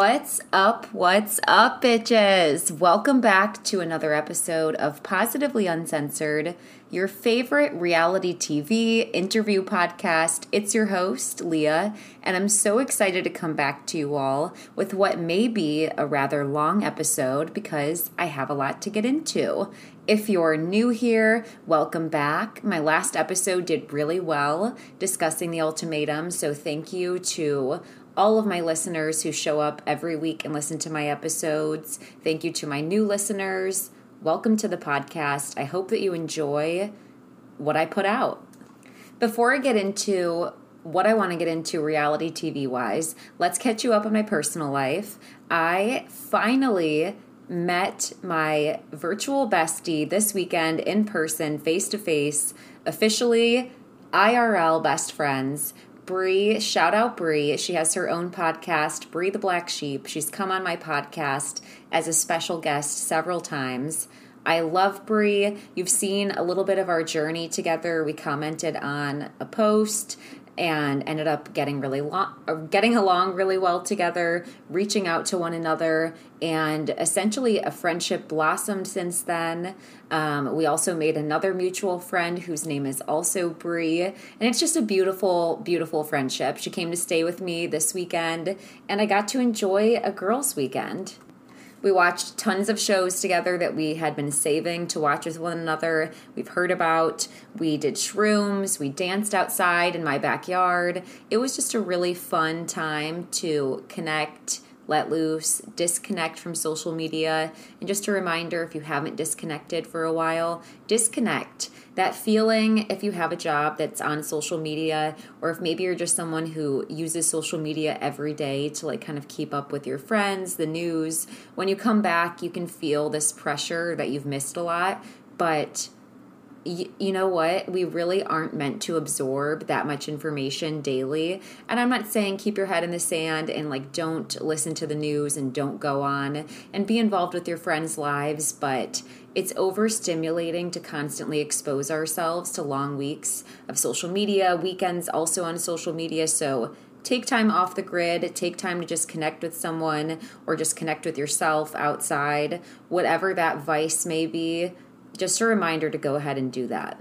What's up? What's up, bitches? Welcome back to another episode of Positively Uncensored, your favorite reality TV interview podcast. It's your host, Leah, and I'm so excited to come back to you all with what may be a rather long episode because I have a lot to get into. If you're new here, welcome back. My last episode did really well discussing the ultimatum, so thank you to all of my listeners who show up every week and listen to my episodes. Thank you to my new listeners. Welcome to the podcast. I hope that you enjoy what I put out. Before I get into what I want to get into reality TV wise, let's catch you up on my personal life. I finally met my virtual bestie this weekend in person, face to face, officially IRL best friends. Bree, shout out Bree. She has her own podcast, Bree the Black Sheep. She's come on my podcast as a special guest several times. I love Bree. You've seen a little bit of our journey together. We commented on a post and ended up getting really long, getting along really well together, reaching out to one another, and essentially a friendship blossomed since then. Um, we also made another mutual friend whose name is also Bree, and it's just a beautiful, beautiful friendship. She came to stay with me this weekend, and I got to enjoy a girls' weekend. We watched tons of shows together that we had been saving to watch with one another. We've heard about. We did shrooms. We danced outside in my backyard. It was just a really fun time to connect let loose, disconnect from social media. And just a reminder if you haven't disconnected for a while, disconnect. That feeling if you have a job that's on social media, or if maybe you're just someone who uses social media every day to like kind of keep up with your friends, the news, when you come back, you can feel this pressure that you've missed a lot. But you, know what? We really aren't meant to absorb that much information daily. And I'm not saying keep your head in the sand and like don't listen to the news and don't go on and be involved with your friends' lives, but it's overstimulating to constantly expose ourselves to long weeks of social media, weekends also on social media. So take time off the grid, take time to just connect with someone or just connect with yourself outside, whatever that vice may be just a reminder to go ahead and do that.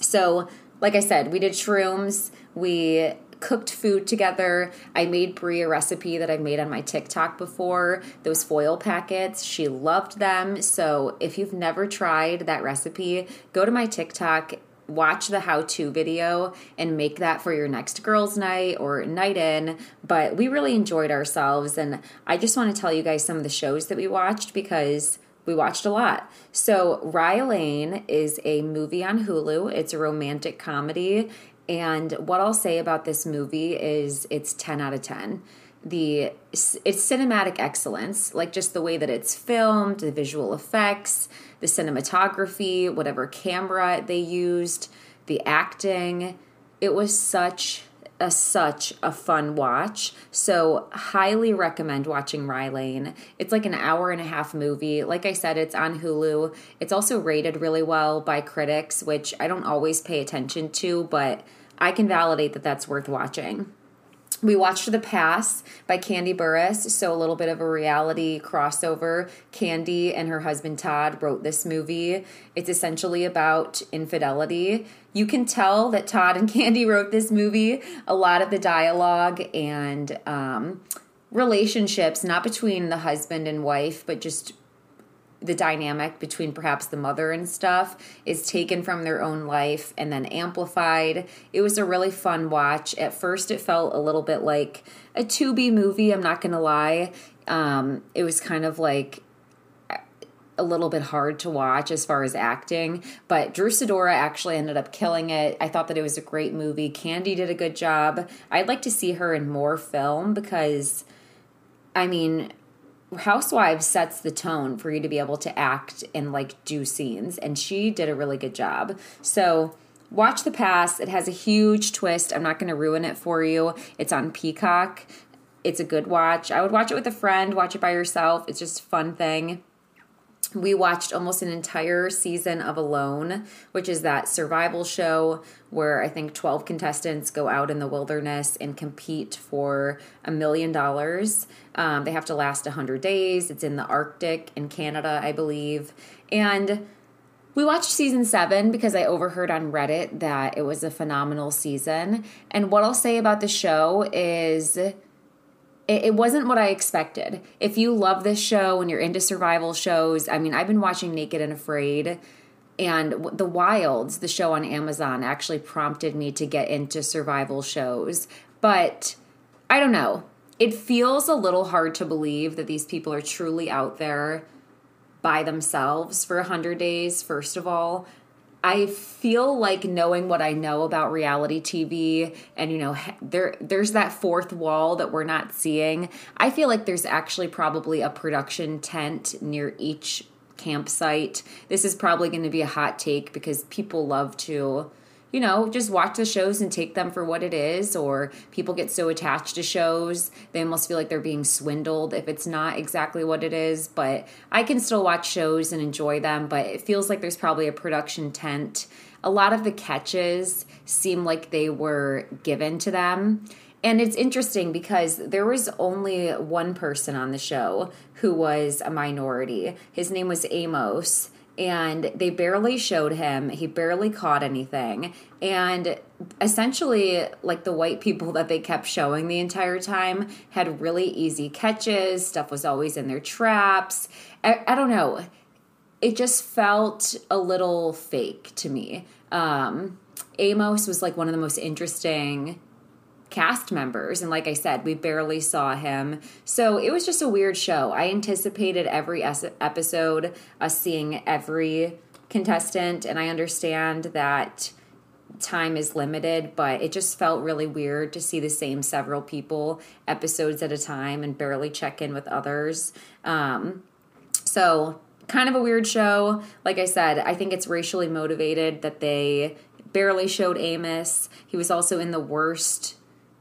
So, like I said, we did shrooms, we cooked food together. I made Bree a recipe that I made on my TikTok before, those foil packets. She loved them. So, if you've never tried that recipe, go to my TikTok watch the how to video and make that for your next girls' night or night in. But we really enjoyed ourselves. And I just want to tell you guys some of the shows that we watched because we watched a lot. So, Rye Lane is a movie on Hulu. It's a romantic comedy. And what I'll say about this movie is it's 10 out of 10. The it's cinematic excellence, like just the way that it's filmed, the visual effects, the cinematography, whatever camera they used, the acting. It was such a, such a fun watch. So, highly recommend watching Rye Lane. It's like an hour and a half movie. Like I said, it's on Hulu. It's also rated really well by critics, which I don't always pay attention to, but I can validate that that's worth watching we watched The Pass by Kandi Burruss, so a little bit of a reality crossover. Kandi and her husband Todd wrote this movie. It's essentially about infidelity. You can tell that Todd and Kandi wrote this movie. A lot of the dialogue and um, relationships, not between the husband and wife, but just the dynamic between perhaps the mother and stuff is taken from their own life and then amplified. It was a really fun watch. At first, it felt a little bit like a Tubi movie, I'm not to lie. Um, it was kind of like a little bit hard to watch as far as acting, but Drew Sidora actually ended up killing it. I thought that it was a great movie. Kandi did a good job. I'd like to see her in more film because, I mean, Housewives sets the tone for you to be able to act and like do scenes, and she did a really good job. So, watch The Pass. It has a huge twist. I'm not going to ruin it for you. It's on Peacock. It's a good watch. I would watch it with a friend, watch it by yourself. It's just fun thing. We watched almost an entire season of Alone, which is that survival show where I think 12 contestants go out in the wilderness and compete for a million dollars. Um, they have to last 100 days. It's in the Arctic in Canada, I believe. And we watched season seven because I overheard on Reddit that it was a phenomenal season. And what I'll say about the show is it, it wasn't what I expected. If you love this show and you're into survival shows, I mean, I've been watching Naked and Afraid and The Wilds, the show on Amazon, actually prompted me to get into survival shows. But I don't know. It feels a little hard to believe that these people are truly out there by themselves for 100 days, first of all. I feel like knowing what I know about reality TV and you know there there's that fourth wall that we're not seeing. I feel like there's actually probably a production tent near each campsite. This is probably going to be a hot take because people love to you know, just watch the shows and take them for what it is, or people get so attached to shows, they almost feel like they're being swindled if it's not exactly what it is. But I can still watch shows and enjoy them, but it feels like there's probably a production tent. A lot of the catches seem like they were given to them. And it's interesting because there was only one person on the show who was a minority. His name was Amos and they barely showed him. He barely caught anything. And essentially, like the white people that they kept showing the entire time had really easy catches. Stuff was always in their traps. I, I don't know. It just felt a little fake to me. Um, Amos was like one of the most interesting cast members. And like I said, we barely saw him. So it was just a weird show. I anticipated every episode, us seeing every contestant, and I understand that time is limited, but it just felt really weird to see the same several people episodes at a time and barely check in with others. Um, so, kind of a weird show. Like I said, I think it's racially motivated that they barely showed Amos. He was also in the worst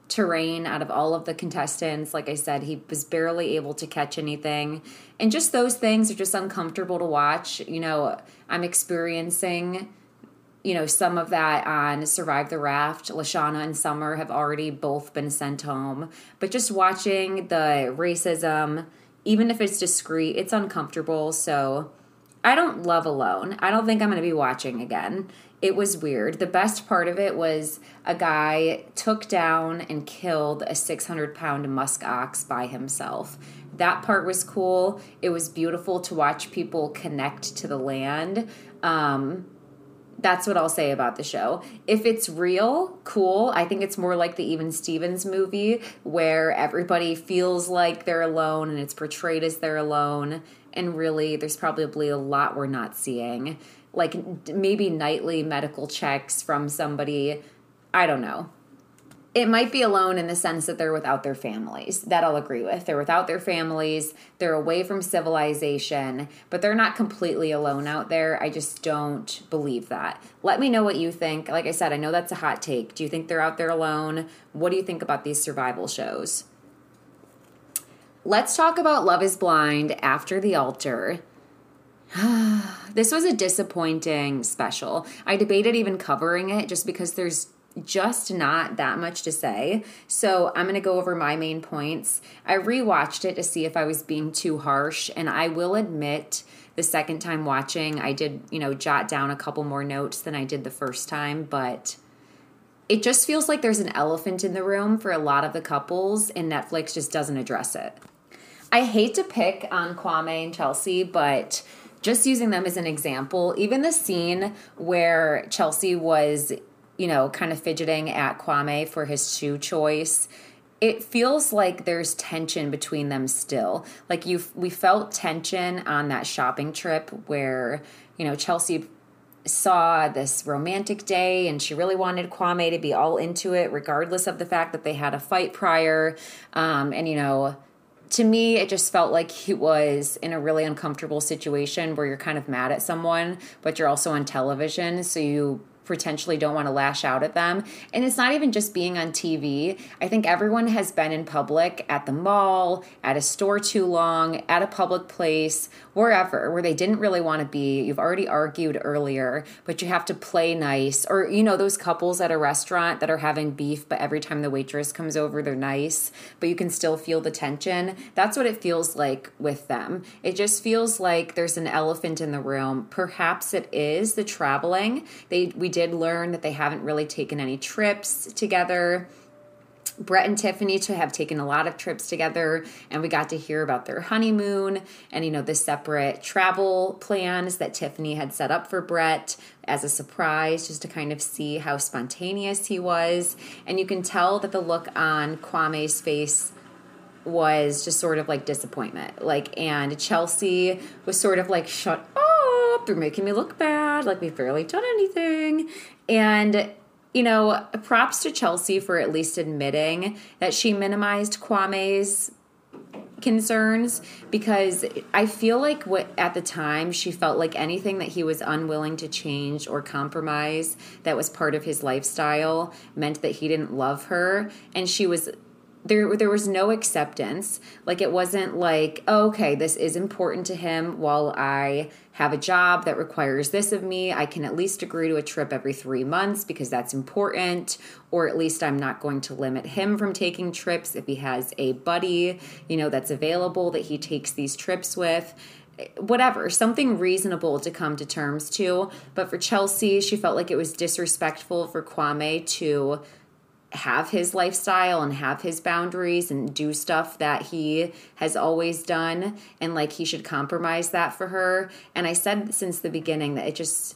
terrain out of all of the contestants. Like I said, he was barely able to catch anything. And just those things are just uncomfortable to watch. You know, I'm experiencing, you know, some of that on Survive the Raft. Lashana and Summer have already both been sent home. But just watching the racism, even if it's discreet, it's uncomfortable. So I don't love Alone. I don't think I'm going to be watching again it was weird. The best part of it was a guy took down and killed a 600 pound musk ox by himself. That part was cool. It was beautiful to watch people connect to the land. Um, that's what I'll say about the show. If it's real, cool. I think it's more like the Even Stevens movie where everybody feels like they're alone and it's portrayed as they're alone. And really, there's probably a lot we're not seeing like maybe nightly medical checks from somebody. I don't know. It might be alone in the sense that they're without their families. That I'll agree with. They're without their families, they're away from civilization, but they're not completely alone out there. I just don't believe that. Let me know what you think. Like I said, I know that's a hot take. Do you think they're out there alone? What do you think about these survival shows? Let's talk about Love is Blind after the altar. this was a disappointing special. I debated even covering it just because there's just not that much to say. So I'm going to go over my main points. I rewatched it to see if I was being too harsh, and I will admit the second time watching, I did, you know, jot down a couple more notes than I did the first time, but it just feels like there's an elephant in the room for a lot of the couples, and Netflix just doesn't address it. I hate to pick on Kwame and Chelsea, but just using them as an example, even the scene where Chelsea was, you know, kind of fidgeting at Kwame for his shoe choice, it feels like there's tension between them still. Like you we felt tension on that shopping trip where, you know, Chelsea saw this romantic day and she really wanted Kwame to be all into it regardless of the fact that they had a fight prior um, and you know to me, it just felt like he was in a really uncomfortable situation where you're kind of mad at someone, but you're also on television. So you potentially don't want to lash out at them. And it's not even just being on TV. I think everyone has been in public at the mall, at a store too long, at a public place, wherever, where they didn't really want to be. You've already argued earlier, but you have to play nice. Or, you know, those couples at a restaurant that are having beef, but every time the waitress comes over, they're nice, but you can still feel the tension. That's what it feels like with them. It just feels like there's an elephant in the room. Perhaps it is the traveling. They we did learn that they haven't really taken any trips together. Brett and Tiffany to have taken a lot of trips together, and we got to hear about their honeymoon and you know the separate travel plans that Tiffany had set up for Brett as a surprise, just to kind of see how spontaneous he was. And you can tell that the look on Kwame's face was just sort of like disappointment. Like, and Chelsea was sort of like, shut up, they're making me look bad, like we've barely done anything. And, you know, props to Chelsea for at least admitting that she minimized Kwame's concerns because I feel like what at the time she felt like anything that he was unwilling to change or compromise that was part of his lifestyle meant that he didn't love her and she was there there was no acceptance. Like it wasn't like oh, okay this is important to him while i have a job that requires this of me. I can at least agree to a trip every 3 months because that's important or at least i'm not going to limit him from taking trips if he has a buddy you know that's available that he takes these trips with. Whatever, something reasonable to come to terms to. But for Chelsea, she felt like it was disrespectful for Kwame to have his lifestyle and have his boundaries and do stuff that he has always done and like he should compromise that for her and i said since the beginning that it just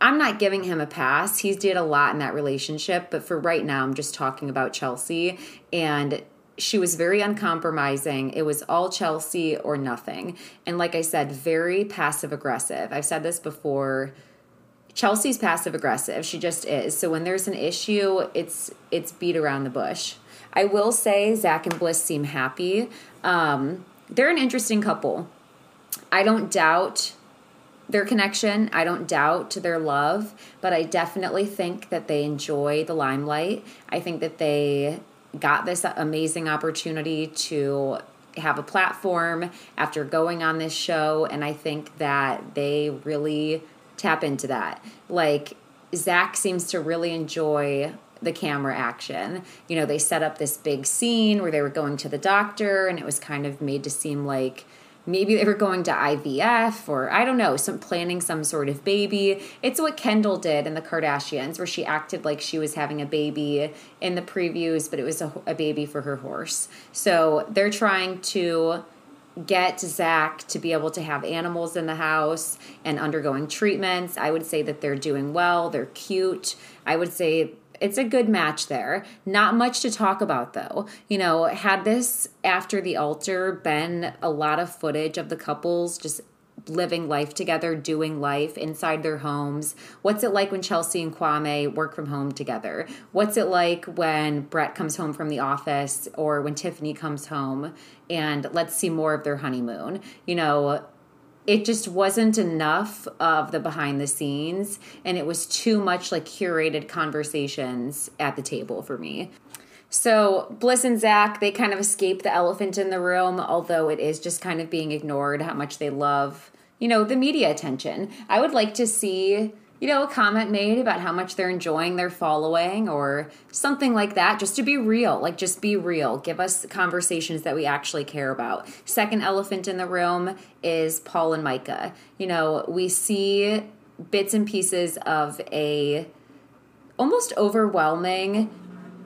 i'm not giving him a pass he's did a lot in that relationship but for right now i'm just talking about chelsea and she was very uncompromising. It was all Chelsea or nothing. And like I said, very passive aggressive. I've said this before Chelsea's passive aggressive. She just is. So when there's an issue, it's it's beat around the bush. I will say Zack and Bliss seem happy. Um, they're an interesting couple. I don't doubt their connection. I don't doubt their love, but I definitely think that they enjoy the limelight. I think that they got this amazing opportunity to have a platform after going on this show, and I think that they really tap into that. Like Zack seems to really enjoy the camera action. You know, they set up this big scene where they were going to the doctor and it was kind of made to seem like maybe they were going to IVF or I don't know, some planning some sort of baby. It's what Kendall did in the Kardashians where she acted like she was having a baby in the previews, but it was a, a baby for her horse. So they're trying to get Zack to be able to have animals in the house and undergoing treatments. I would say that they're doing well. They're cute. I would say it's a good match there. Not much to talk about though. You know, had this after the altar been a lot of footage of the couples just living life together, doing life inside their homes? What's it like when Chelsea and Kwame work from home together? What's it like when Brett comes home from the office or when Tiffany comes home and let's see more of their honeymoon? You know, it just wasn't enough of the behind the scenes and it was too much like curated conversations at the table for me. So Bliss and Zack, they kind of escape the elephant in the room, although it is just kind of being ignored how much they love, you know, the media attention. I would like to see, you know, a comment made about how much they're enjoying their following or something like that, just to be real. Like, just be real. Give us conversations that we actually care about. Second elephant in the room is Paul and Micah. You know, we see bits and pieces of a almost overwhelming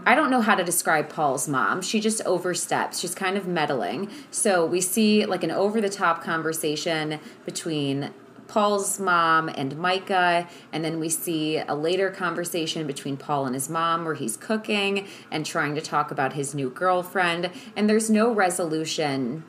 I don't know how to describe Paul's mom. She just oversteps. She's kind of meddling. So we see like an over the top conversation between Paul's mom and Micah, and then we see a later conversation between Paul and his mom where he's cooking and trying to talk about his new girlfriend, and there's no resolution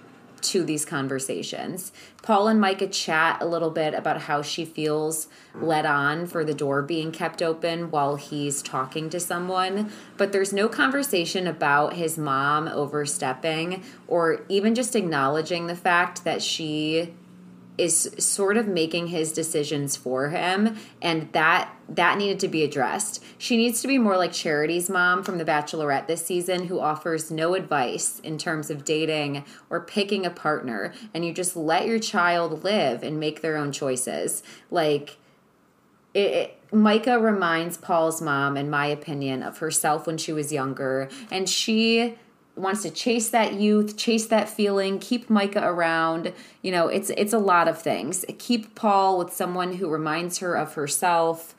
to these conversations. Paul and Micah chat a little bit about how she feels led on for the door being kept open while he's talking to someone, but there's no conversation about his mom overstepping or even just acknowledging the fact that she is sort of making his decisions for him and that that needed to be addressed. She needs to be more like Charity's mom from The Bachelorette this season who offers no advice in terms of dating or picking a partner and you just let your child live and make their own choices. Like it, it Micah reminds Paul's mom in my opinion of herself when she was younger and she wants to chase that youth, chase that feeling, keep Micah around. You know, it's it's a lot of things. Keep Paul with someone who reminds her of herself.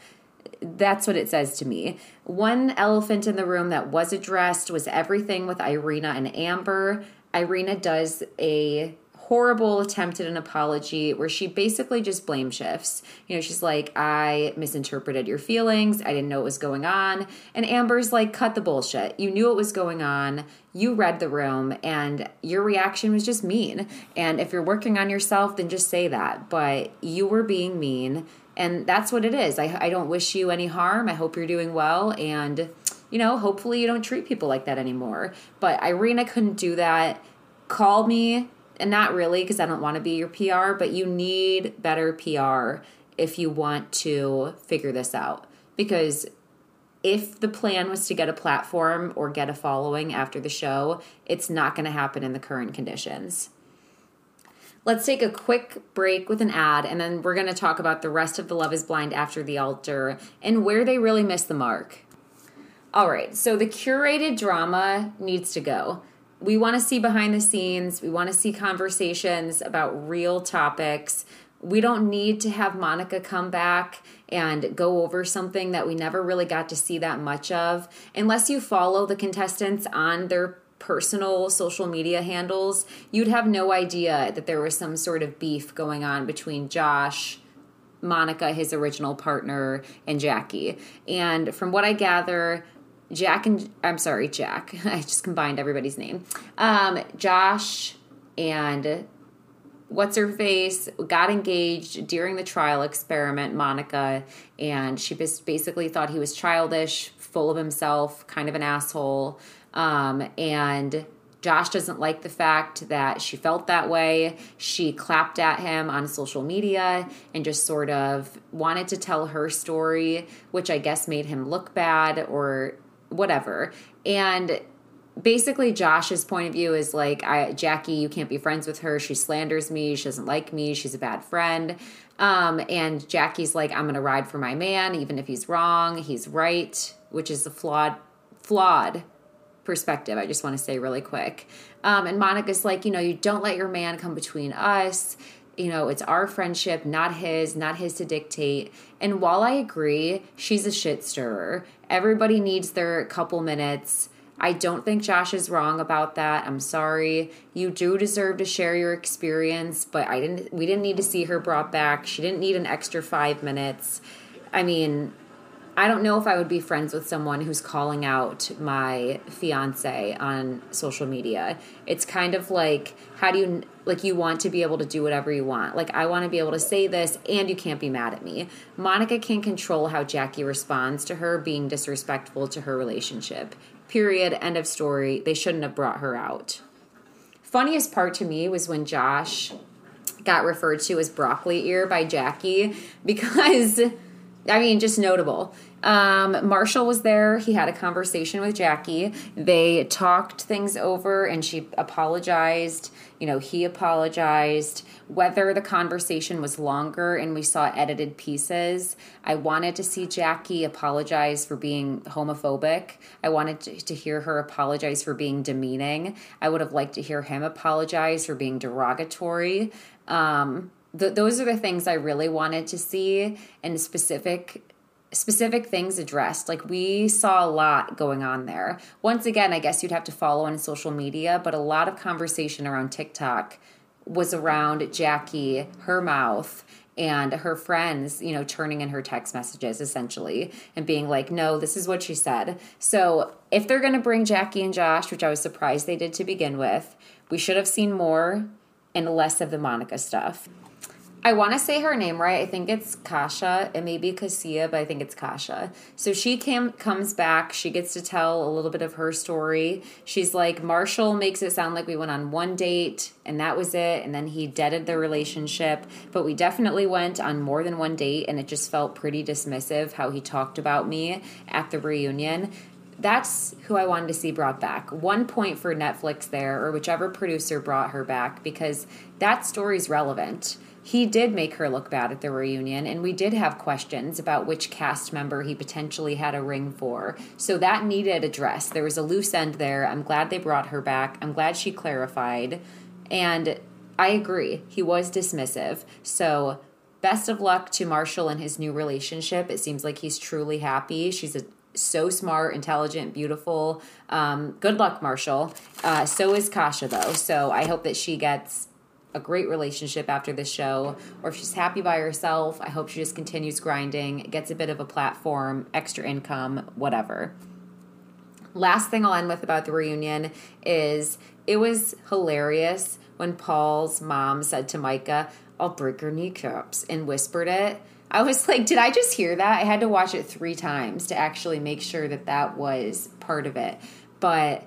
That's what it says to me. One elephant in the room that was addressed was everything with Irina and Amber. Irina does a horrible attempt at an apology where she basically just blame shifts. You know, she's like, I misinterpreted your feelings. I didn't know what was going on. And Amber's like, cut the bullshit. You knew what was going on. You read the room and your reaction was just mean. And if you're working on yourself, then just say that. But you were being mean. And that's what it is. I, I don't wish you any harm. I hope you're doing well. And, you know, hopefully you don't treat people like that anymore. But Irina couldn't do that. Call me and not really because I don't want to be your PR, but you need better PR if you want to figure this out. Because if the plan was to get a platform or get a following after the show, it's not going to happen in the current conditions. Let's take a quick break with an ad, and then we're going to talk about the rest of the Love is Blind after the altar and where they really missed the mark. All right, so the curated drama needs to go we want to see behind the scenes. We want to see conversations about real topics. We don't need to have Monica come back and go over something that we never really got to see that much of. Unless you follow the contestants on their personal social media handles, you'd have no idea that there was some sort of beef going on between Josh, Monica, his original partner, and Jackie. And from what I gather, Jack and I'm sorry, Jack. I just combined everybody's name. Um, Josh and what's her face got engaged during the trial experiment, Monica, and she basically thought he was childish, full of himself, kind of an asshole. Um, and Josh doesn't like the fact that she felt that way. She clapped at him on social media and just sort of wanted to tell her story, which I guess made him look bad or whatever. And basically Josh's point of view is like I Jackie, you can't be friends with her. She slanders me. She doesn't like me. She's a bad friend. Um, and Jackie's like, I'm gonna ride for my man, even if he's wrong, he's right, which is a flawed flawed perspective. I just want to say really quick. Um, and Monica's like, you know, you don't let your man come between us you know, it's our friendship, not his, not his to dictate. And while I agree, she's a shit stirrer. Everybody needs their couple minutes. I don't think Josh is wrong about that. I'm sorry. You do deserve to share your experience, but I didn't we didn't need to see her brought back. She didn't need an extra 5 minutes. I mean, I don't know if I would be friends with someone who's calling out my fiance on social media. It's kind of like how do you like you want to be able to do whatever you want. Like I want to be able to say this and you can't be mad at me. Monica can control how Jackie responds to her being disrespectful to her relationship. Period. End of story. They shouldn't have brought her out. Funniest part to me was when Josh got referred to as broccoli ear by Jackie because I mean, just notable. Um, Marshall was there. He had a conversation with Jackie. They talked things over and she apologized. You know, he apologized. Whether the conversation was longer and we saw edited pieces, I wanted to see Jackie apologize for being homophobic. I wanted to, hear her apologize for being demeaning. I would have liked to hear him apologize for being derogatory. Um, th- those are the things I really wanted to see and specific specific things addressed. Like we saw a lot going on there. Once again, I guess you'd have to follow on social media, but a lot of conversation around TikTok was around Jackie, her mouth, and her friends, you know, turning in her text messages essentially and being like, no, this is what she said. So if they're going to bring Jackie and Josh, which I was surprised they did to begin with, we should have seen more and less of the Monica stuff. I want to say her name right. I think it's Kasha. It may be Kasia, but I think it's Kasha. So she came comes back. She gets to tell a little bit of her story. She's like Marshall makes it sound like we went on one date and that was it, and then he deaded the relationship. But we definitely went on more than one date, and it just felt pretty dismissive how he talked about me at the reunion that's who I wanted to see brought back. One point for Netflix there, or whichever producer brought her back, because that story's relevant he did make her look bad at the reunion, and we did have questions about which cast member he potentially had a ring for. So that needed addressed. There was a loose end there. I'm glad they brought her back. I'm glad she clarified. And I agree, he was dismissive. So best of luck to Marshall and his new relationship. It seems like he's truly happy. She's a so smart, intelligent, beautiful. Um, good luck, Marshall. Uh, so is Kasha, though. So I hope that she gets a great relationship after this show, or if she's happy by herself, I hope she just continues grinding, gets a bit of a platform, extra income, whatever. Last thing I'll end with about the reunion is it was hilarious when Paul's mom said to Micah, I'll break her kneecaps, and whispered it. I was like, did I just hear that? I had to watch it three times to actually make sure that that was part of it. But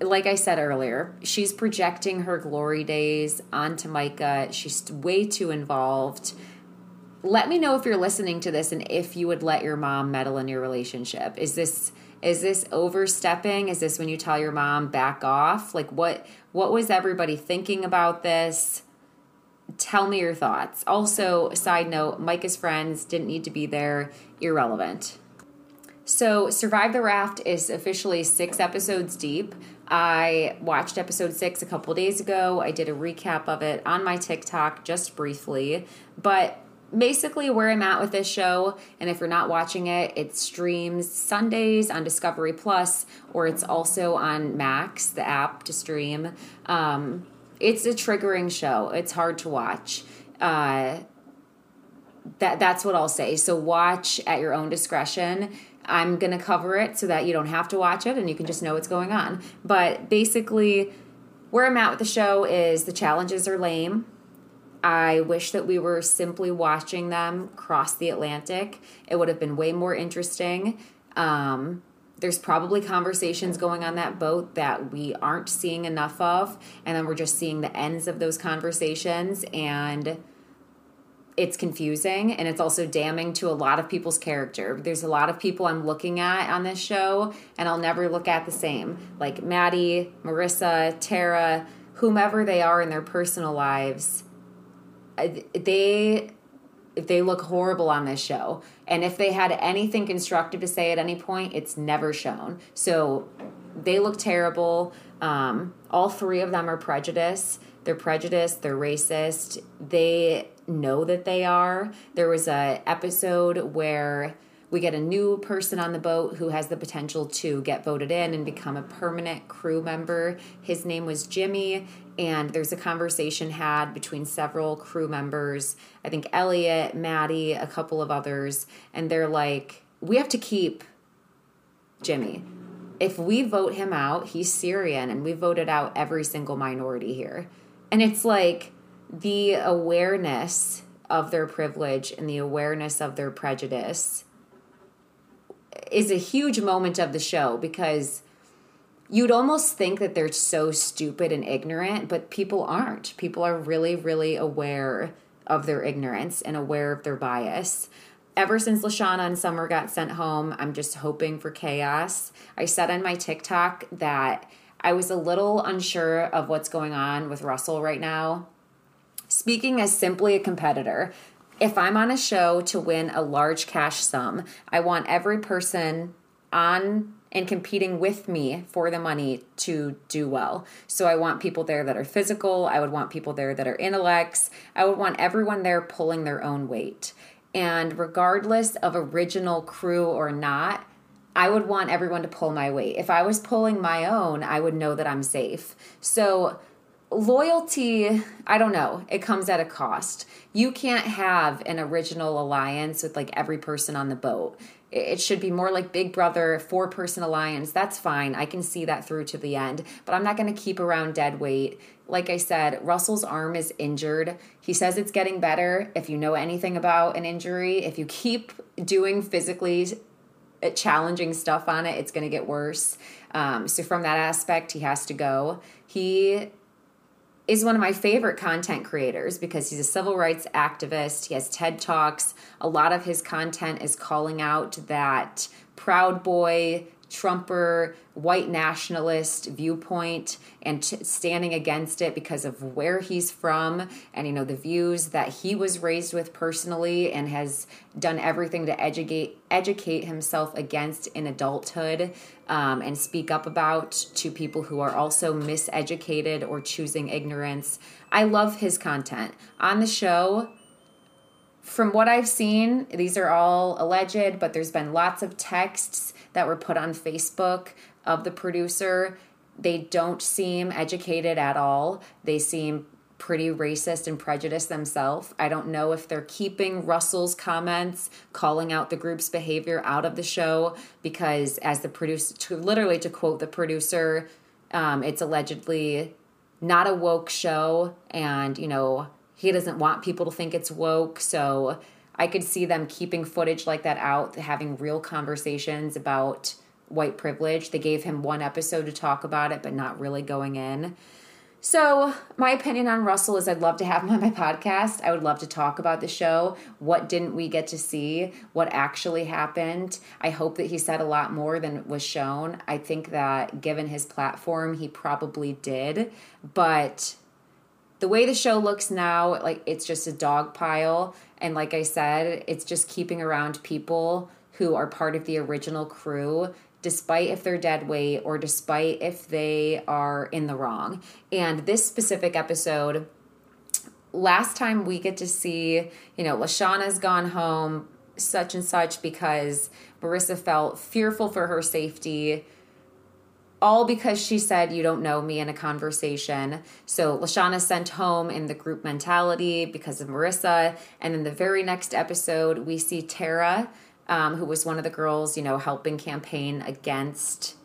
like I said earlier, she's projecting her glory days onto Micah. She's way too involved. Let me know if you're listening to this and if you would let your mom meddle in your relationship. Is this is this overstepping? Is this when you tell your mom back off? Like what what was everybody thinking about this? Tell me your thoughts. Also, side note, Micah's friends didn't need to be there, irrelevant. So, Survive the Raft is officially six episodes deep. I watched episode six a couple days ago. I did a recap of it on my TikTok just briefly. But basically, where I'm at with this show, and if you're not watching it, it streams Sundays on Discovery Plus, or it's also on Max, the app to stream. Um, it's a triggering show, it's hard to watch. Uh, that that's what I'll say. So watch at your own discretion. I'm going to cover it so that you don't have to watch it and you can just know what's going on. But basically, where I'm at with the show is the challenges are lame. I wish that we were simply watching them cross the Atlantic. It would have been way more interesting. Um, there's probably conversations going on that boat that we aren't seeing enough of, and then we're just seeing the ends of those conversations and it's confusing and it's also damning to a lot of people's character. There's a lot of people I'm looking at on this show and I'll never look at the same. Like Maddie, Marissa, Tara, whomever they are in their personal lives, they they look horrible on this show. And if they had anything constructive to say at any point, it's never shown. So they look terrible. Um, all three of them are prejudiced. They're prejudiced. They're racist. They know that they are. There was a episode where we get a new person on the boat who has the potential to get voted in and become a permanent crew member. His name was Jimmy, and there's a conversation had between several crew members. I think Elliot, Maddie, a couple of others, and they're like, "We have to keep Jimmy. If we vote him out, he's Syrian, and we voted out every single minority here." And it's like the awareness of their privilege and the awareness of their prejudice is a huge moment of the show because you'd almost think that they're so stupid and ignorant, but people aren't. People are really, really aware of their ignorance and aware of their bias. Ever since Lashana and Summer got sent home, I'm just hoping for chaos. I said on my TikTok that I was a little unsure of what's going on with Russell right now Speaking as simply a competitor, if I'm on a show to win a large cash sum, I want every person on and competing with me for the money to do well. So I want people there that are physical, I would want people there that are intellects, I would want everyone there pulling their own weight. And regardless of original crew or not, I would want everyone to pull my weight. If I was pulling my own, I would know that I'm safe. So loyalty, I don't know, it comes at a cost. You can't have an original alliance with like every person on the boat. It should be more like Big Brother, four person alliance. That's fine. I can see that through to the end, but I'm not going to keep around dead weight. Like I said, Russell's arm is injured. He says it's getting better. If you know anything about an injury, if you keep doing physically challenging stuff on it, it's going to get worse. Um, so, from that aspect, he has to go. He is one of my favorite content creators because he's a civil rights activist. He has TED Talks. A lot of his content is calling out that Proud Boy, Trumper, white nationalist viewpoint and t- standing against it because of where he's from and you know the views that he was raised with personally and has done everything to educate educate himself against in adulthood um, and speak up about to people who are also miseducated or choosing ignorance. I love his content on the show from what I've seen, these are all alleged, but there's been lots of texts that were put on Facebook of the producer. They don't seem educated at all. They seem pretty racist and prejudiced themselves. I don't know if they're keeping Russell's comments calling out the group's behavior out of the show because, as the producer, to, literally to quote the producer, um, it's allegedly not a woke show, and you know he doesn't want people to think it's woke. So I could see them keeping footage like that out, having real conversations about white privilege. They gave him one episode to talk about it, but not really going in. So, my opinion on Russell is I'd love to have him on my podcast. I would love to talk about the show. What didn't we get to see? What actually happened? I hope that he said a lot more than was shown. I think that given his platform, he probably did. But the way the show looks now, like it's just a dog pile. And like I said, it's just keeping around people who are part of the original crew, despite if they're dead weight or despite if they are in the wrong. And this specific episode, last time we get to see, you know, Lashana's gone home, such and such, because Marissa felt fearful for her safety all because she said you don't know me in a conversation. So Lashana sent home in the group mentality because of Marissa. And in the very next episode, we see Tara, um, who was one of the girls, you know, helping campaign against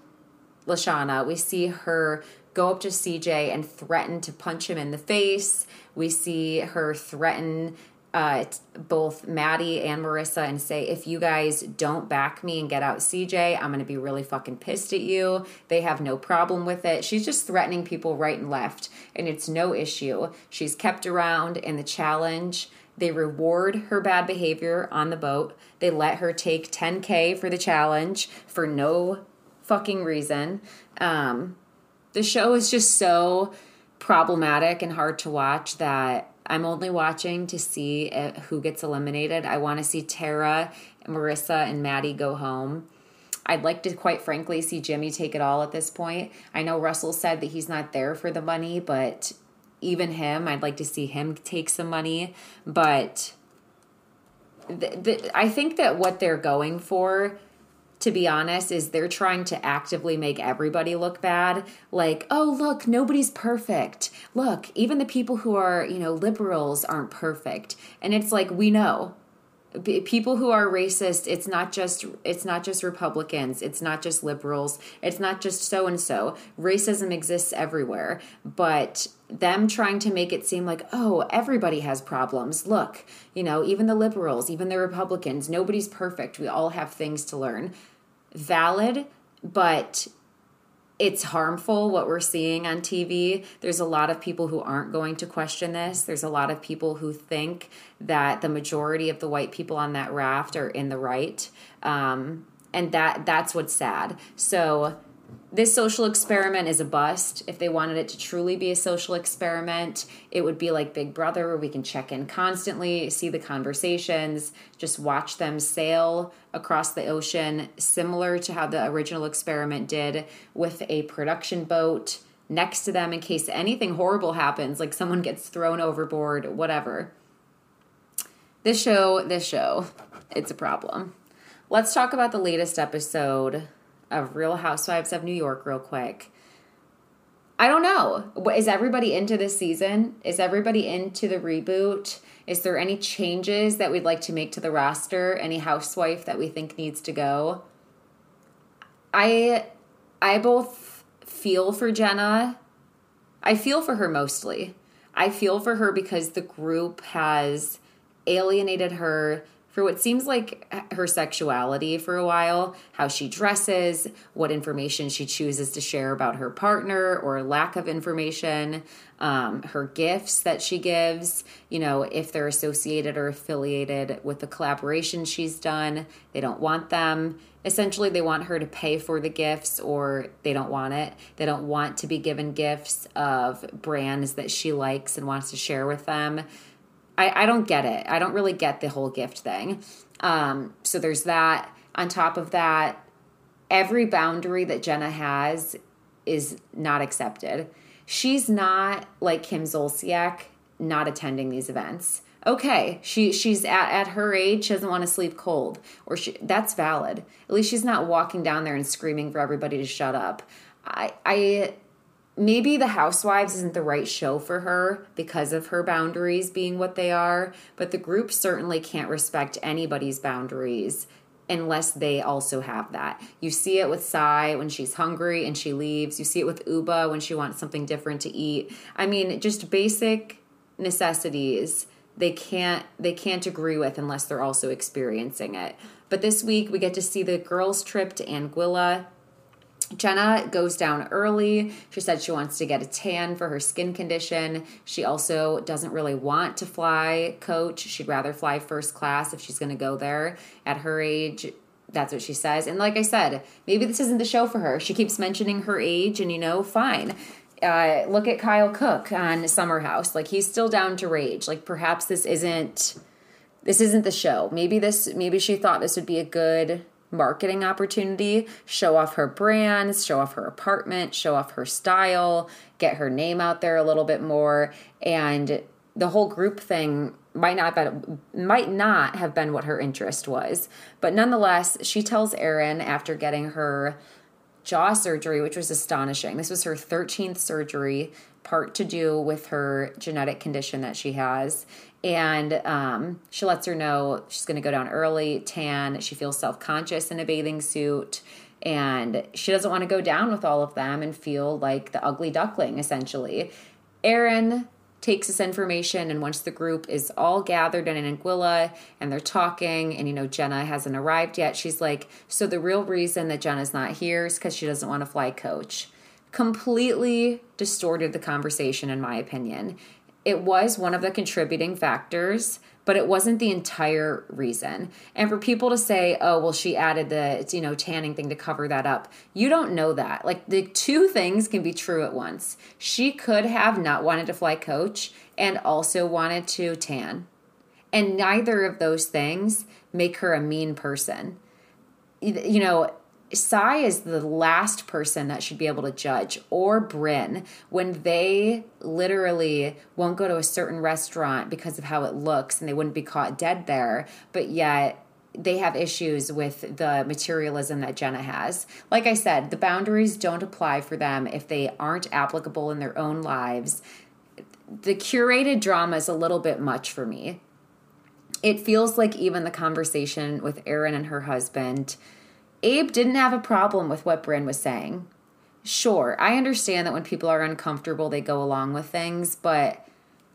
Lashana. We see her go up to CJ and threaten to punch him in the face. We see her threaten uh, both Maddie and Marissa and say, if you guys don't back me and get out CJ, I'm going to be really fucking pissed at you. They have no problem with it. She's just threatening people right and left, and it's no issue. She's kept around in the challenge. They reward her bad behavior on the boat. They let her take 10K for the challenge for no fucking reason. Um, the show is just so problematic and hard to watch that I'm only watching to see eh, who gets eliminated. I want to see Tara, Marissa, and Maddie go home. I'd like to, quite frankly, see Jimmy take it all at this point. I know Russell said that he's not there for the money, but even him, I'd like to see him take some money. But I think that what they're going for to be honest, is they're trying to actively make everybody look bad. Like, oh, look, nobody's perfect. Look, even the people who are, you know, liberals aren't perfect. And it's like, we know people who are racist it's not just it's not just republicans it's not just liberals it's not just so and so racism exists everywhere but them trying to make it seem like oh everybody has problems look you know even the liberals even the republicans nobody's perfect we all have things to learn valid, but it's harmful what we're seeing on TV. There's a lot of people who aren't going to question this. There's a lot of people who think that the majority of the white people on that raft are in the right, um, and that that's what's sad. So this social experiment is a bust. If they wanted it to truly be a social experiment, it would be like Big Brother, where we can check in constantly, see the conversations, just watch them sail across the ocean, similar to how the original experiment did with a production boat next to them in case anything horrible happens, like someone gets thrown overboard, whatever. This show, this show, it's a problem. Let's talk about the latest episode of Real Housewives of New York real quick. I don't know. Is everybody into this season? Is everybody into the reboot? Is there any changes that we'd like to make to the roster? Any housewife that we think needs to go? I I both feel for Jenna. I feel for her mostly. I feel for her because the group has alienated her for what seems like her sexuality for a while, how she dresses, what information she chooses to share about her partner or lack of information, um, her gifts that she gives, you know, if they're associated or affiliated with the collaboration she's done, they don't want them. Essentially, they want her to pay for the gifts or they don't want it. They don't want to be given gifts of brands that she likes and wants to share with them I, I don't get it. I don't really get the whole gift thing. Um, so there's that. On top of that, every boundary that Jenna has is not accepted. She's not like Kim Zolciak not attending these events. Okay, she she's at, at her age, she doesn't want to sleep cold, or she, that's valid. At least she's not walking down there and screaming for everybody to shut up. I I maybe the housewives isn't the right show for her because of her boundaries being what they are but the group certainly can't respect anybody's boundaries unless they also have that. You see it with Sai when she's hungry and she leaves. You see it with Ubah when she wants something different to eat. I mean just basic necessities they can't they can't agree with unless they're also experiencing it. But this week we get to see the girls trip to anguilla Jenna goes down early. She said she wants to get a tan for her skin condition. She also doesn't really want to fly coach. She'd rather fly first class if she's going to go there at her age. That's what she says. And like I said, maybe this isn't the show for her. She keeps mentioning her age, and you know, fine. Uh, look at Kyle Cooke on Summer House. Like he's still down to rage. Like perhaps this isn't this isn't the show. Maybe this maybe she thought this would be a good marketing opportunity, show off her brands, show off her apartment, show off her style, get her name out there a little bit more. And the whole group thing might not been, might not have been what her interest was. But nonetheless, she tells Erin after getting her jaw surgery, which was astonishing. This was her 13th surgery, part to do with her genetic condition that she has and um, she lets her know she's going to go down early, tan. She feels self conscious in a bathing suit, and she doesn't want to go down with all of them and feel like the ugly duckling, essentially. Erin takes this information and once the group is all gathered in Anguilla and they're talking and you know Jenna hasn't arrived yet she's like so the real reason that Jenna's not here is cuz she doesn't want to fly coach completely distorted the conversation in my opinion it was one of the contributing factors, but it wasn't the entire reason. And for people to say, "Oh, well she added the, you know, tanning thing to cover that up." You don't know that. Like the two things can be true at once. She could have not wanted to fly coach and also wanted to tan. And neither of those things make her a mean person. You know, Sai is the last person that should be able to judge, or Brynn, when they literally won't go to a certain restaurant because of how it looks and they wouldn't be caught dead there, but yet they have issues with the materialism that Jenna has. Like I said, the boundaries don't apply for them if they aren't applicable in their own lives. The curated drama is a little bit much for me. It feels like even the conversation with Erin and her husband Abe didn't have a problem with what Brynn was saying. Sure, I understand that when people are uncomfortable, they go along with things, but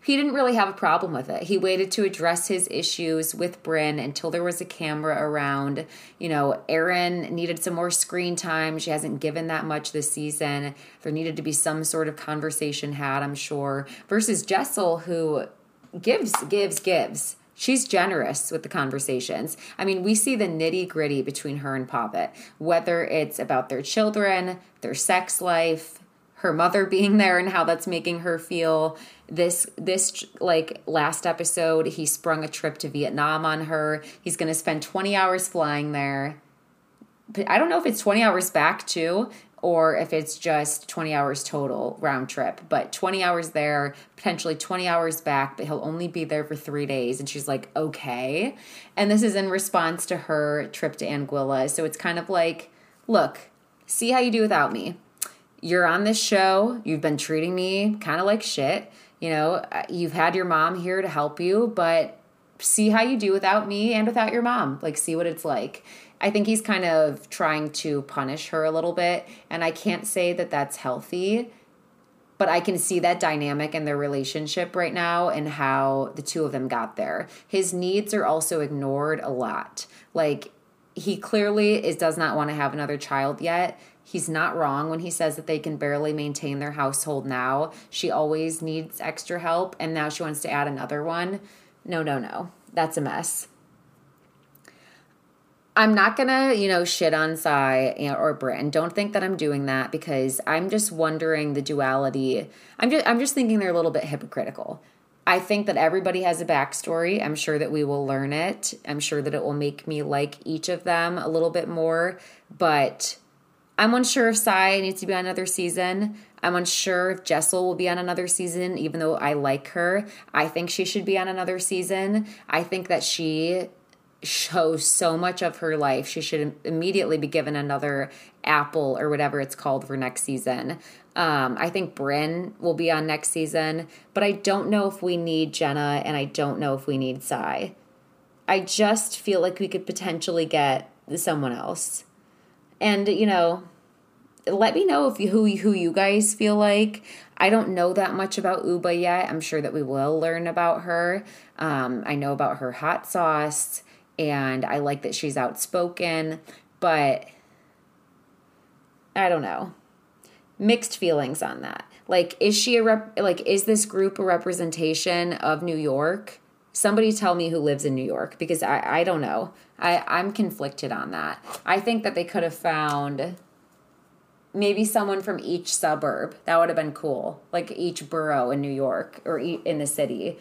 he didn't really have a problem with it. He waited to address his issues with Brynn until there was a camera around. You know, Erin needed some more screen time. She hasn't given that much this season. There needed to be some sort of conversation had, I'm sure, versus Jessel, who gives, gives, gives she's generous with the conversations. I mean, we see the nitty gritty between her and Pavit, whether it's about their children, their sex life, her mother being there and how that's making her feel. This this like last episode, he sprung a trip to Vietnam on her. He's going to spend 20 hours flying there. I don't know if it's 20 hours back too or if it's just 20 hours total round trip. But 20 hours there, potentially 20 hours back, but he'll only be there for three days. And she's like, okay. And this is in response to her trip to Anguilla. So it's kind of like, look, see how you do without me. you're on this show. You've been treating me kind of like shit. You know, uh, you've had your mom here to help you, but see how you do without me and without your mom. Like, see what it's like. I think he's kind of trying to punish her a little bit. And I can't say that that's healthy, but I can see that dynamic in their relationship right now and how the two of them got there. His needs are also ignored a lot. Like, he clearly is does not want to have another child yet he's not wrong when he says that they can barely maintain their household now. She always needs extra help, and now she wants to add another one. No, no, no. That's a mess. I'm not gonna, you know, shit on Sai or Brynn. Don't think that I'm doing that because I'm just wondering the duality. I'm just, I'm just thinking they're a little bit hypocritical. I think that everybody has a backstory. I'm sure that we will learn it. I'm sure that it will make me like each of them a little bit more. But I'm unsure if Sai needs to be on another season. I'm unsure if Jessel will be on another season, even though I like her. I think she should be on another season. I think that she shows so much of her life. She should immediately be given another apple or whatever it's called for next season. Um, I think Brynn will be on next season, but I don't know if we need Jenna and I don't know if we need Sai. I just feel like we could potentially get someone else. And you know, let me know if you, who who you guys feel like. I don't know that much about Ubah yet. I'm sure that we will learn about her. Um, I know about her hot sauce, and I like that she's outspoken, but I don't know. Mixed feelings on that. Like, is she a rep? Like, is this group a representation of New York? Somebody tell me who lives in New York because I I don't know. I, I'm conflicted on that. I think that they could have found maybe someone from each suburb. That would have been cool. Like each borough in New York or in the city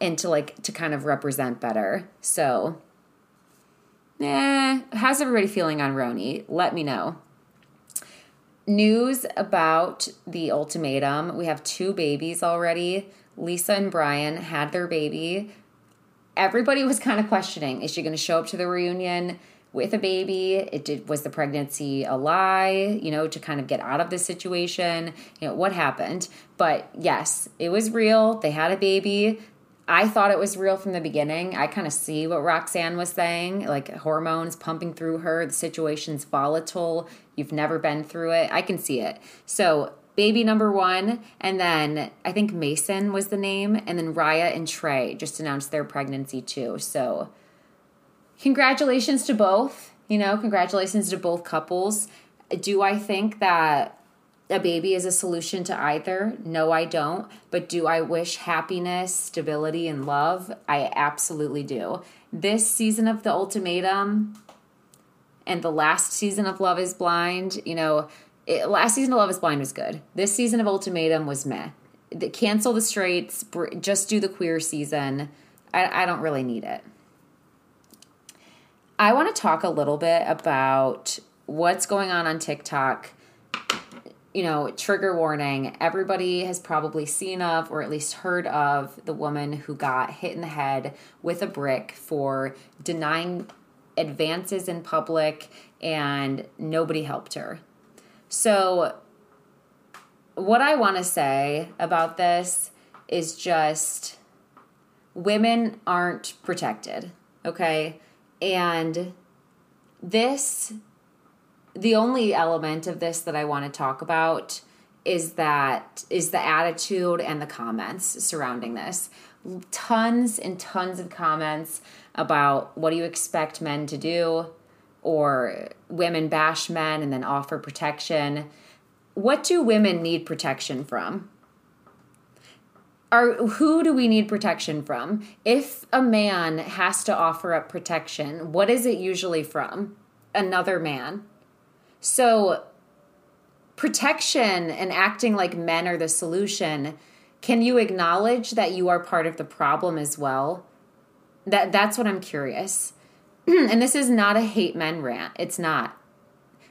and to like to kind of represent better. So, eh, how's everybody feeling on RHONY? Let me know. News about the ultimatum. We have two babies already. Lisa and Brian had their baby everybody was kind of questioning is she going to show up to the reunion with a baby it did was the pregnancy a lie you know to kind of get out of the situation you know what happened but yes it was real they had a baby I thought it was real from the beginning. I kind of see what Roxanne was saying, like hormones pumping through her, the situation's volatile, you've never been through it. I can see it. So baby number one, and then I think Mason was the name, and then Raya and Trey just announced their pregnancy too. So, congratulations to both. You know, congratulations to both couples. Do I think that a baby is a solution to either? No, I don't. But do I wish happiness, stability, and love? I absolutely do. This season of The Ultimatum and the last season of Love is Blind, you know, it, last season of Love Is Blind was good. This season of Ultimatum was meh. The, cancel the straights. Just do the queer season. I, I don't really need it. I want to talk a little bit about what's going on on TikTok. You know, trigger warning. Everybody has probably seen of or at least heard of the woman who got hit in the head with a brick for denying advances in public and nobody helped her. So, what I want to say about this is just women aren't protected, okay? And this, the only element of this that I want to talk about is that is the attitude and the comments surrounding this tons and tons of comments about what do you expect men to do or women bash men and then offer protection. What do women need protection from? Are, who do we need protection from? If a man has to offer up protection, what is it usually from? Another man. So, protection and acting like men are the solution, can you acknowledge that you are part of the problem as well? That that's what I'm curious. and this is not a hate men rant. It's not.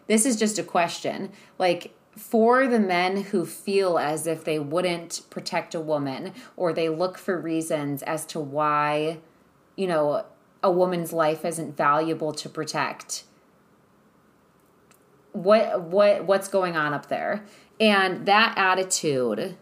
This is just a question. Like, for the men who feel as if they wouldn't protect a woman or they look for reasons as to why, you know, a woman's life isn't valuable to protect. What what what's going on up there and that attitude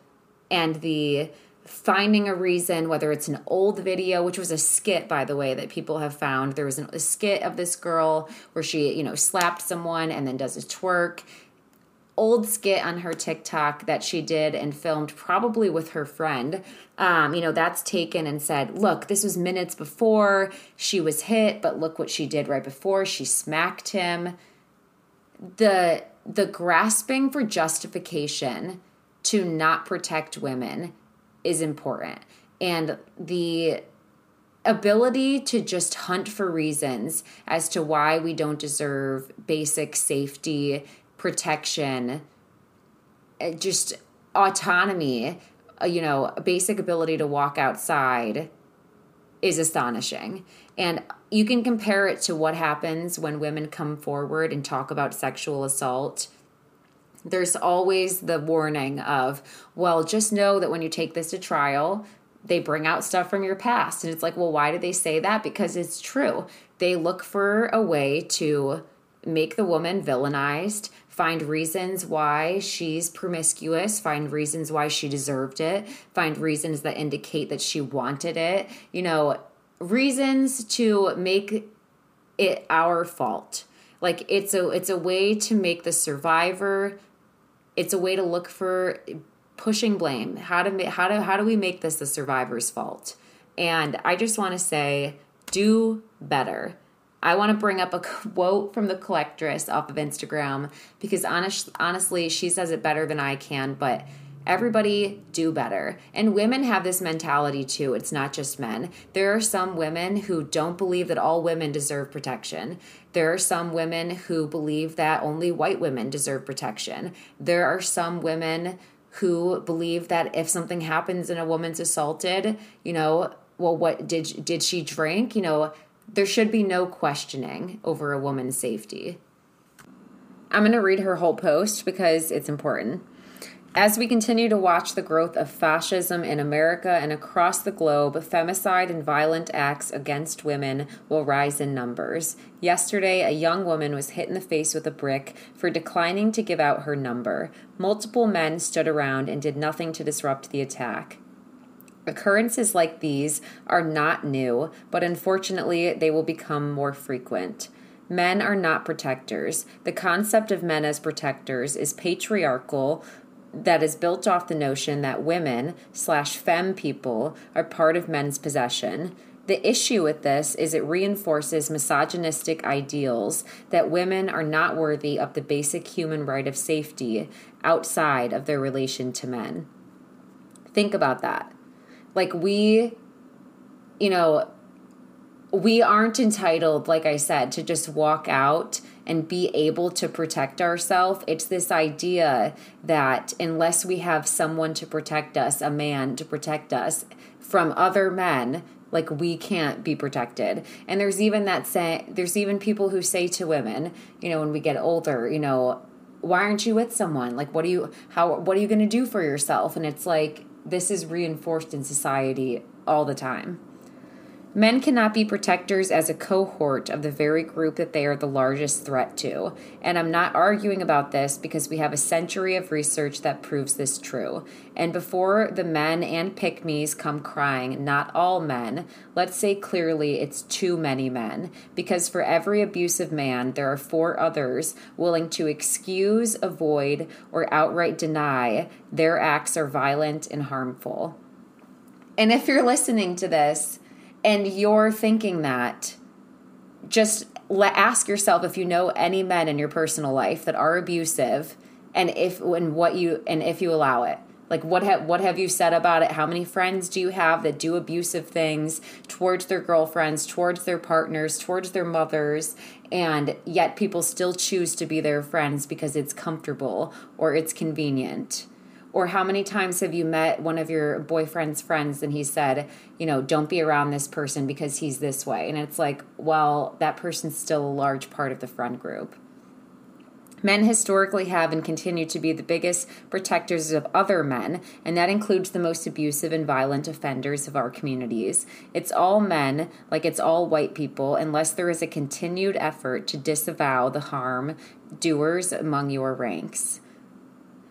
and the finding a reason whether it's an old video which was a skit by the way that people have found there was a skit of this girl where she you know slapped someone and then does a twerk old skit on her TikTok that she did and filmed probably with her friend. Um, you know, that's taken and said, look, this was minutes before she was hit, but look what she did right before. She smacked him. The the grasping for justification to not protect women is important. And the ability to just hunt for reasons as to why we don't deserve basic safety protection, uh, just autonomy, uh, you know, basic ability to walk outside is astonishing. And you can compare it to what happens when women come forward and talk about sexual assault. There's always the warning of, well, just know that when you take this to trial, they bring out stuff from your past. And it's like, well, why do they say that? Because it's true. They look for a way to make the woman villainized, find reasons why she's promiscuous, find reasons why she deserved it, find reasons that indicate that she wanted it, you know, reasons to make it our fault. Like it's a it's a way to make the survivor it's a way to look for pushing blame. How to how do how do we make this the survivor's fault? And I just want to say do better I want to bring up a quote from the collectress off of Instagram because honest, honestly, she says it better than I can, but everybody do better. And women have this mentality too. It's not just men. There are some women who don't believe that all women deserve protection. There are some women who believe that only white women deserve protection. There are some women who believe that if something happens and a woman's assaulted, you know, well what did did she drink? You know, there should be no questioning over a woman's safety. I'm going to read her whole post because it's important. As we continue to watch the growth of fascism in America and across the globe, femicide and violent acts against women will rise in numbers. Yesterday, a young woman was hit in the face with a brick for declining to give out her number. Multiple men stood around and did nothing to disrupt the attack. Occurrences like these are not new, but unfortunately, they will become more frequent. Men are not protectors. The concept of men as protectors is patriarchal, that is built off the notion that women slash femme people are part of men's possession. The issue with this is it reinforces misogynistic ideals that women are not worthy of the basic human right of safety outside of their relation to men. Think about that. Like we, you know, we aren't entitled, like I said, to just walk out and be able to protect ourselves. It's this idea that unless we have someone to protect us, a man to protect us from other men, like we can't be protected. And there's even that say there's even people who say to women, you know, when we get older, you know, why aren't you with someone? Like what do you how what are you going to do for yourself? And it's like this is reinforced in society all the time. Men cannot be protectors as a cohort of the very group that they are the largest threat to. And I'm not arguing about this because we have a century of research that proves this true. And before the men and pick come crying, not all men, let's say clearly it's too many men. Because for every abusive man, there are four others willing to excuse, avoid, or outright deny their acts are violent and harmful. And if you're listening to this, and you're thinking that, just let, ask yourself if you know any men in your personal life that are abusive, and if and what you and if you allow it. Like what have what have you said about it? How many friends do you have that do abusive things towards their girlfriends, towards their partners, towards their mothers, and yet people still choose to be their friends because it's comfortable or it's convenient? Or how many times have you met one of your boyfriend's friends and he said, you know, don't be around this person because he's this way? And it's like, well, that person's still a large part of the friend group. Men historically have and continue to be the biggest protectors of other men, and that includes the most abusive and violent offenders of our communities. It's all men, like it's all white people, unless there is a continued effort to disavow the harm doers among your ranks.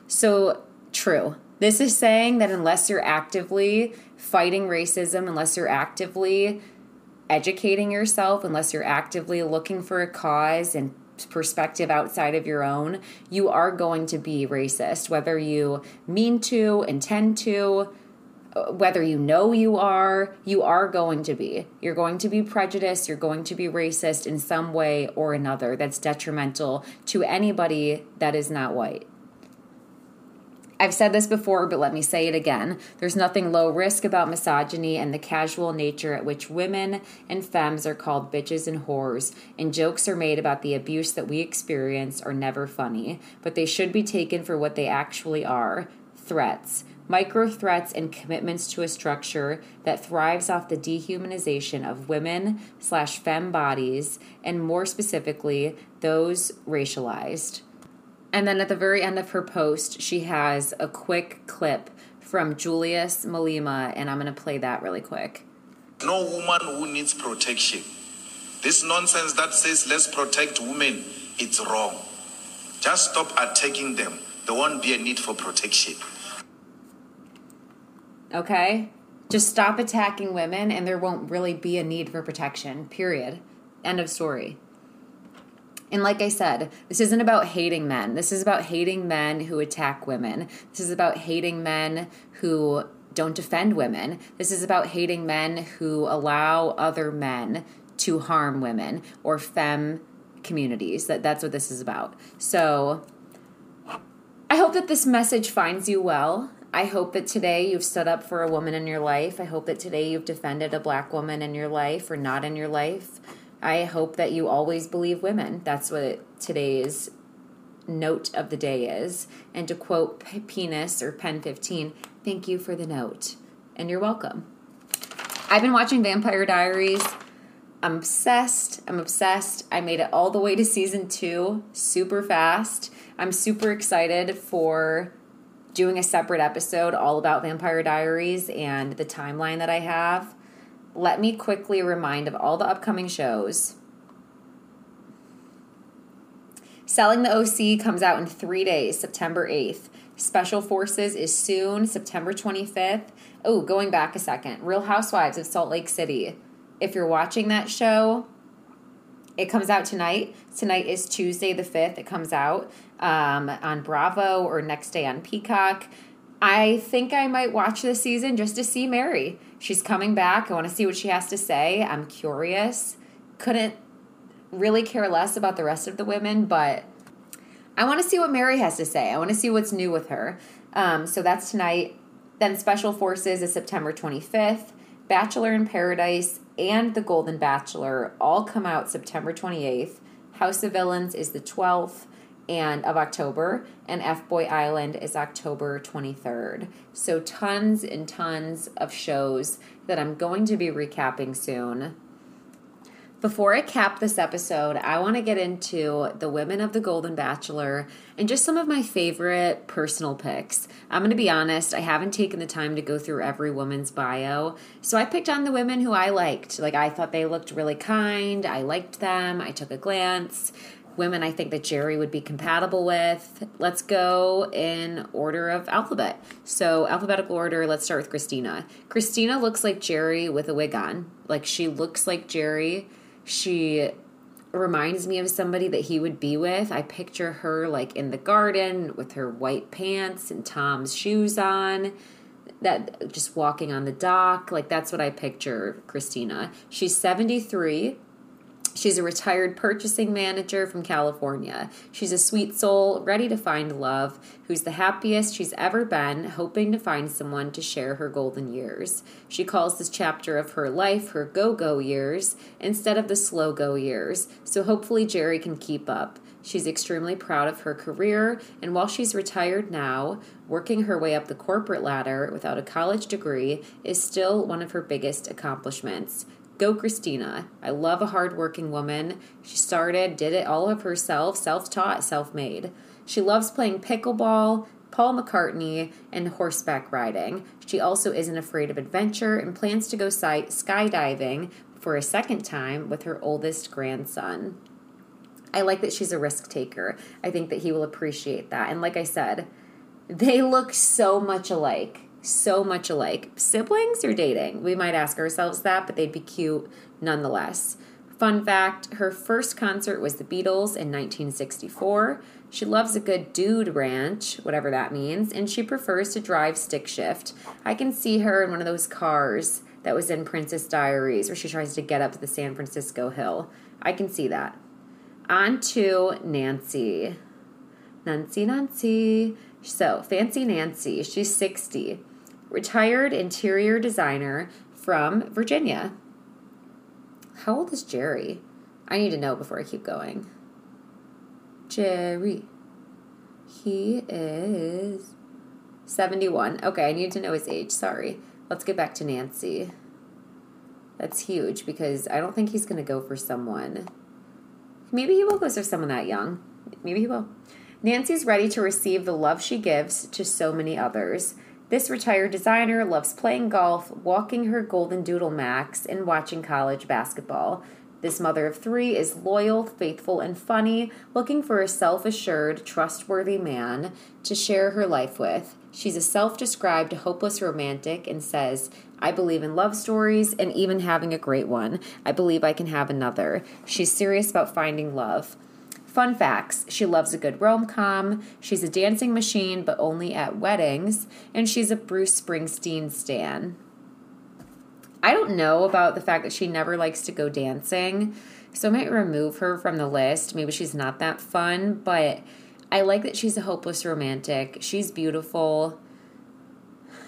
So, true. This is saying that unless you're actively fighting racism, unless you're actively educating yourself, unless you're actively looking for a cause and perspective outside of your own, you are going to be racist, whether you mean to, intend to, uh, whether you know you are, you are going to be. You're going to be prejudiced, you're going to be racist in some way or another that's detrimental to anybody that is not white. I've said this before, but let me say it again. There's nothing low risk about misogyny and the casual nature at which women and femmes are called bitches and whores, and jokes are made about the abuse that we experience are never funny, but they should be taken for what they actually are threats. Micro threats and commitments to a structure that thrives off the dehumanization of women slash femme bodies, and more specifically, those racialized. And then at the very end of her post, she has a quick clip from Julius Malema, and I'm going to play that really quick. No woman who needs protection. This nonsense that says let's protect women, it's wrong. Just stop attacking them. There won't be a need for protection. Okay? Just stop attacking women, and there won't really be a need for protection, period. End of story. And like I said, this isn't about hating men. This is about hating men who attack women. This is about hating men who don't defend women. This is about hating men who allow other men to harm women or femme communities. That that's what this is about. So I hope that this message finds you well. I hope that today you've stood up for a woman in your life. I hope that today you've defended a black woman in your life or not in your life. I hope that you always believe women. That's what today's note of the day is. And to quote Penis or Pen 15, thank you for the note. And you're welcome. I've been watching Vampire Diaries. I'm obsessed. I'm obsessed. I made it all the way to season two super fast. I'm super excited for doing a separate episode all about Vampire Diaries and the timeline that I have let me quickly remind of all the upcoming shows. Selling the OC comes out in three days, September 8th. Special Forces is soon, September 25th. Oh, going back a second Real Housewives of Salt Lake City. If you're watching that show, it comes out tonight. Tonight is Tuesday the 5th. It comes out um, on Bravo or next day on Peacock. I think I might watch this season just to see Mary. She's coming back. I want to see what she has to say. I'm curious. Couldn't really care less about the rest of the women, but I want to see what Mary has to say. I want to see what's new with her. Um, so that's tonight. Then Special Forces is September 25th. Bachelor in Paradise and The Golden Bachelor all come out September 28th. House of Villains is the 12th and of October, and F Boy Island is October 23rd. So tons and tons of shows that I'm going to be recapping soon. Before I cap this episode, I want to get into the women of the Golden Bachelor and just some of my favorite personal picks. I'm going to be honest, I haven't taken the time to go through every woman's bio. So I picked on the women who I liked. Like, I thought they looked really kind, I liked them, I took a glance women I think that Gerry would be compatible with. Let's go in order of alphabet. So, alphabetical order, let's start with Christina. Christina looks like Gerry with a wig on. Like, she looks like Gerry. She reminds me of somebody that he would be with. I picture her like in the garden with her white pants and Tom's shoes on. That just walking on the dock, like that's what I picture Christina. She's 73 She's a retired purchasing manager from California. She's a sweet soul, ready to find love, who's the happiest she's ever been, hoping to find someone to share her golden years. She calls this chapter of her life her go go years instead of the slow go years, so hopefully Gerry can keep up. She's extremely proud of her career, and while she's retired now, working her way up the corporate ladder without a college degree is still one of her biggest accomplishments Go Christina. I love a hardworking woman. She started, did it all of herself, self taught, self made. She loves playing pickleball, Paul McCartney, and horseback riding. She also isn't afraid of adventure and plans to go skydiving for a second time with her oldest grandson. I like that she's a risk taker. I think that he will appreciate that. And like I said, they look so much alike so much alike. Siblings or dating? We might ask ourselves that, but they'd be cute nonetheless. Fun fact her first concert was the Beatles in 1964. She loves a good dude ranch, whatever that means, and she prefers to drive stick shift. I can see her in one of those cars that was in Princess Diaries where she tries to get up the San Francisco hill. I can see that. On to Nancy. Nancy, Nancy. So, Fancy Nancy, she's 60 retired interior designer from Virginia. How old is Gerry? I need to know before I keep going. Gerry. He is 71. Okay, I need to know his age. Sorry. Let's get back to Nancy. That's huge because I don't think he's going to go for someone. Maybe he will go for someone that young. Maybe he will. Nancy's ready to receive the love she gives to so many others. This retired designer loves playing golf, walking her golden doodle max, and watching college basketball. This mother of three is loyal, faithful, and funny, looking for a self assured, trustworthy man to share her life with. She's a self described hopeless romantic and says, I believe in love stories and even having a great one. I believe I can have another. She's serious about finding love. Fun facts she loves a good rom com, she's a dancing machine, but only at weddings, and she's a Bruce Springsteen stan. I don't know about the fact that she never likes to go dancing, so I might remove her from the list. Maybe she's not that fun, but I like that she's a hopeless romantic. She's beautiful.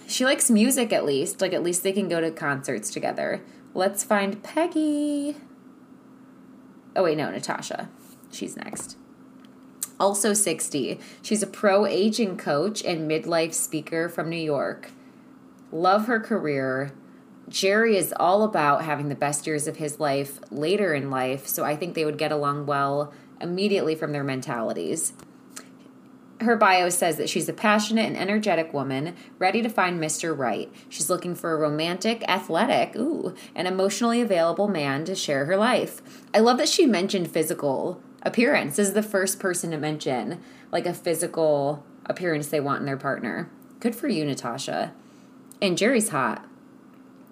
She likes music at least. Like, at least they can go to concerts together. Let's find Peggy. Oh, wait, no, Natasha. She's next. Also 60. She's a pro aging coach and midlife speaker from New York. Love her career. Gerry is all about having the best years of his life later in life, so I think they would get along well immediately from their mentalities. Her bio says that she's a passionate and energetic woman, ready to find Mr. Right. She's looking for a romantic, athletic, ooh, and emotionally available man to share her life. I love that she mentioned physical appearance. This is the first person to mention like a physical appearance they want in their partner. Good for you, Natasha. And Gerry's hot.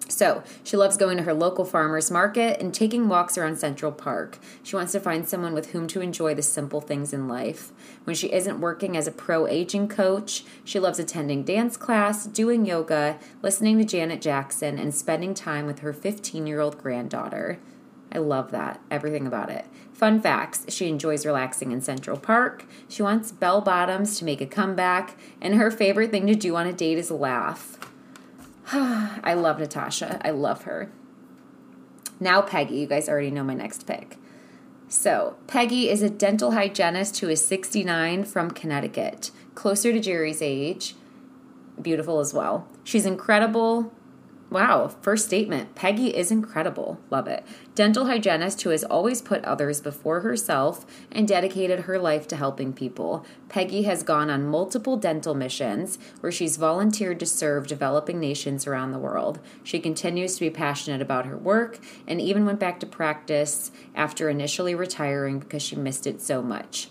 So, she loves going to her local farmer's market and taking walks around Central Park. She wants to find someone with whom to enjoy the simple things in life. When she isn't working as a pro aging coach, she loves attending dance class, doing yoga, listening to Janet Jackson, and spending time with her 15 year old granddaughter. I love that, everything about it. Fun facts she enjoys relaxing in Central Park. She wants bell bottoms to make a comeback. And her favorite thing to do on a date is laugh. I love Natasha. I love her. Now, Peggy. You guys already know my next pick. So, Peggy is a dental hygienist who is 69 from Connecticut, closer to Gerry's age. Beautiful as well. She's incredible, Wow, first statement. Peggy is incredible. Love it. Dental hygienist who has always put others before herself and dedicated her life to helping people. Peggy has gone on multiple dental missions where she's volunteered to serve developing nations around the world. She continues to be passionate about her work and even went back to practice after initially retiring because she missed it so much.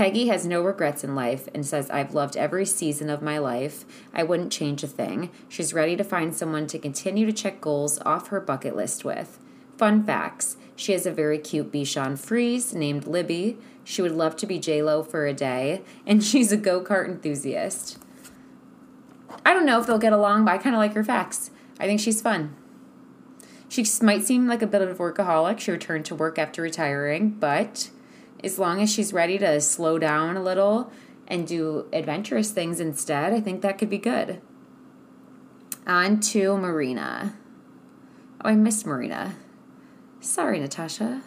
Peggy has no regrets in life and says, I've loved every season of my life. I wouldn't change a thing. She's ready to find someone to continue to check goals off her bucket list with. Fun facts she has a very cute Bichon Frise named Libby. She would love to be JLo for a day, and she's a go kart enthusiast. I don't know if they'll get along, but I kind of like her facts. I think she's fun. She might seem like a bit of a workaholic. She returned to work after retiring, but as long as she's ready to slow down a little and do adventurous things instead, I think that could be good. On to Marina. Oh, I miss Marina. Sorry, Natasha.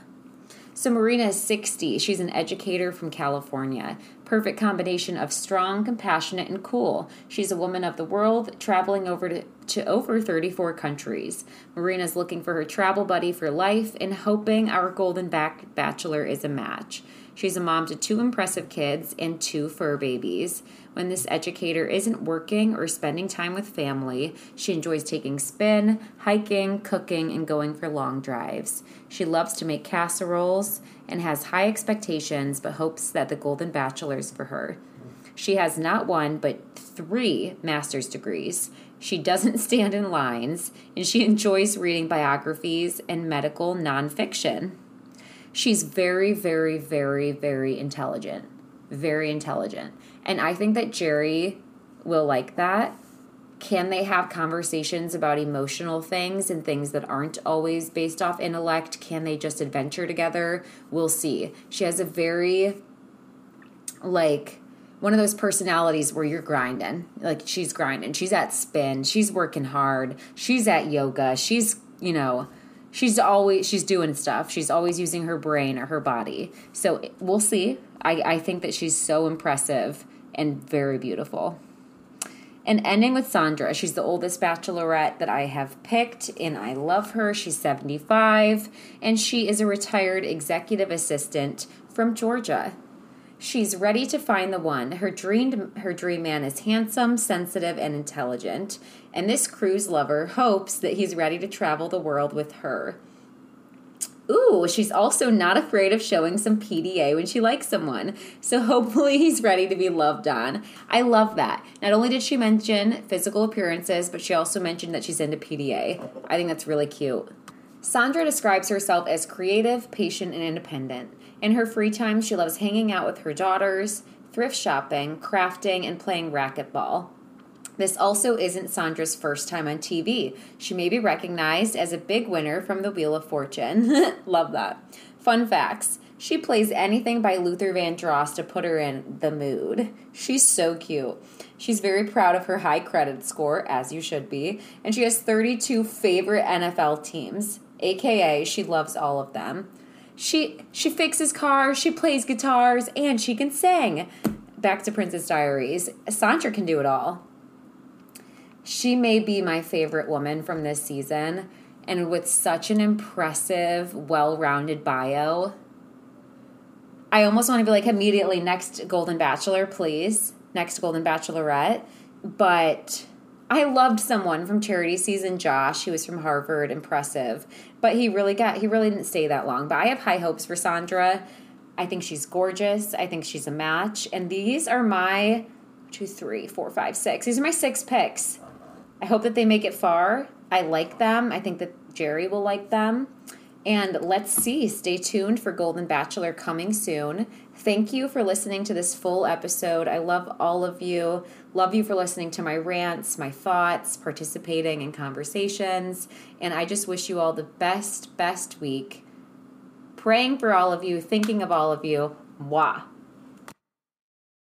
So, Marina is 60. She's an educator from California. perfect combination of strong, compassionate, and cool. She's a woman of the world, traveling over to, to over 34 countries. Marina's looking for her travel buddy for life and hoping our golden back bachelor is a match. She's a mom to two impressive kids and two fur babies. When this educator isn't working or spending time with family, she enjoys taking spin, hiking, cooking, and going for long drives. She loves to make casseroles and has high expectations but hopes that the Golden Bachelor is for her. She has not one but three master's degrees. She doesn't stand in lines and she enjoys reading biographies and medical nonfiction. She's very, very, very, very intelligent. Very intelligent. And I think that Gerry will like that. Can they have conversations about emotional things and things that aren't always based off intellect? Can they just adventure together? We'll see. She has a very, like, one of those personalities where you're grinding. Like, she's grinding. She's at spin. She's working hard. She's at yoga. She's, you know, she's always she's doing stuff. She's always using her brain or her body. So we'll see. I, I think that she's so impressive and very beautiful. And ending with sandra. She's the oldest bachelorette that i have picked and i love her. She's 75 and she is a retired executive assistant from georgia. She's ready to find the one. Her dream her dream man is handsome, sensitive, and intelligent, and this cruise lover hopes that he's ready to travel the world with her. Ooh, she's also not afraid of showing some PDA when she likes someone. So hopefully he's ready to be loved on. I love that. Not only did she mention physical appearances, but she also mentioned that she's into PDA. I think that's really cute. Sandra describes herself as creative, patient, and independent. In her free time, she loves hanging out with her daughters, thrift shopping, crafting, and playing racquetball. This also isn't Sandra's first time on TV. She may be recognized as a big winner from the Wheel of Fortune. Love that. Fun facts. She plays anything by Luther Vandross to put her in the mood. She's so cute. She's very proud of her high credit score, as you should be, and she has 32 favorite NFL teams, aka, she loves all of them. She she fixes cars, she plays guitars, and she can sing. Back to Princess Diaries. Sandra can do it all. She may be my favorite woman from this season, and with such an impressive, well-rounded bio. I almost want to be like immediately next Golden Bachelor, please. Next Golden Bachelorette. But I loved someone from charity season, Josh. He was from Harvard, impressive. But he really got he really didn't stay that long. But I have high hopes for Sandra. I think she's gorgeous. I think she's a match. And these are my two, three, four, five, six. These are my six picks. I hope that they make it far. I like them. I think that Gerry will like them. And let's see. Stay tuned for Golden Bachelor coming soon. Thank you for listening to this full episode. I love all of you. Love you for listening to my rants, my thoughts, participating in conversations. And I just wish you all the best, best week. Praying for all of you, thinking of all of you. Mwah.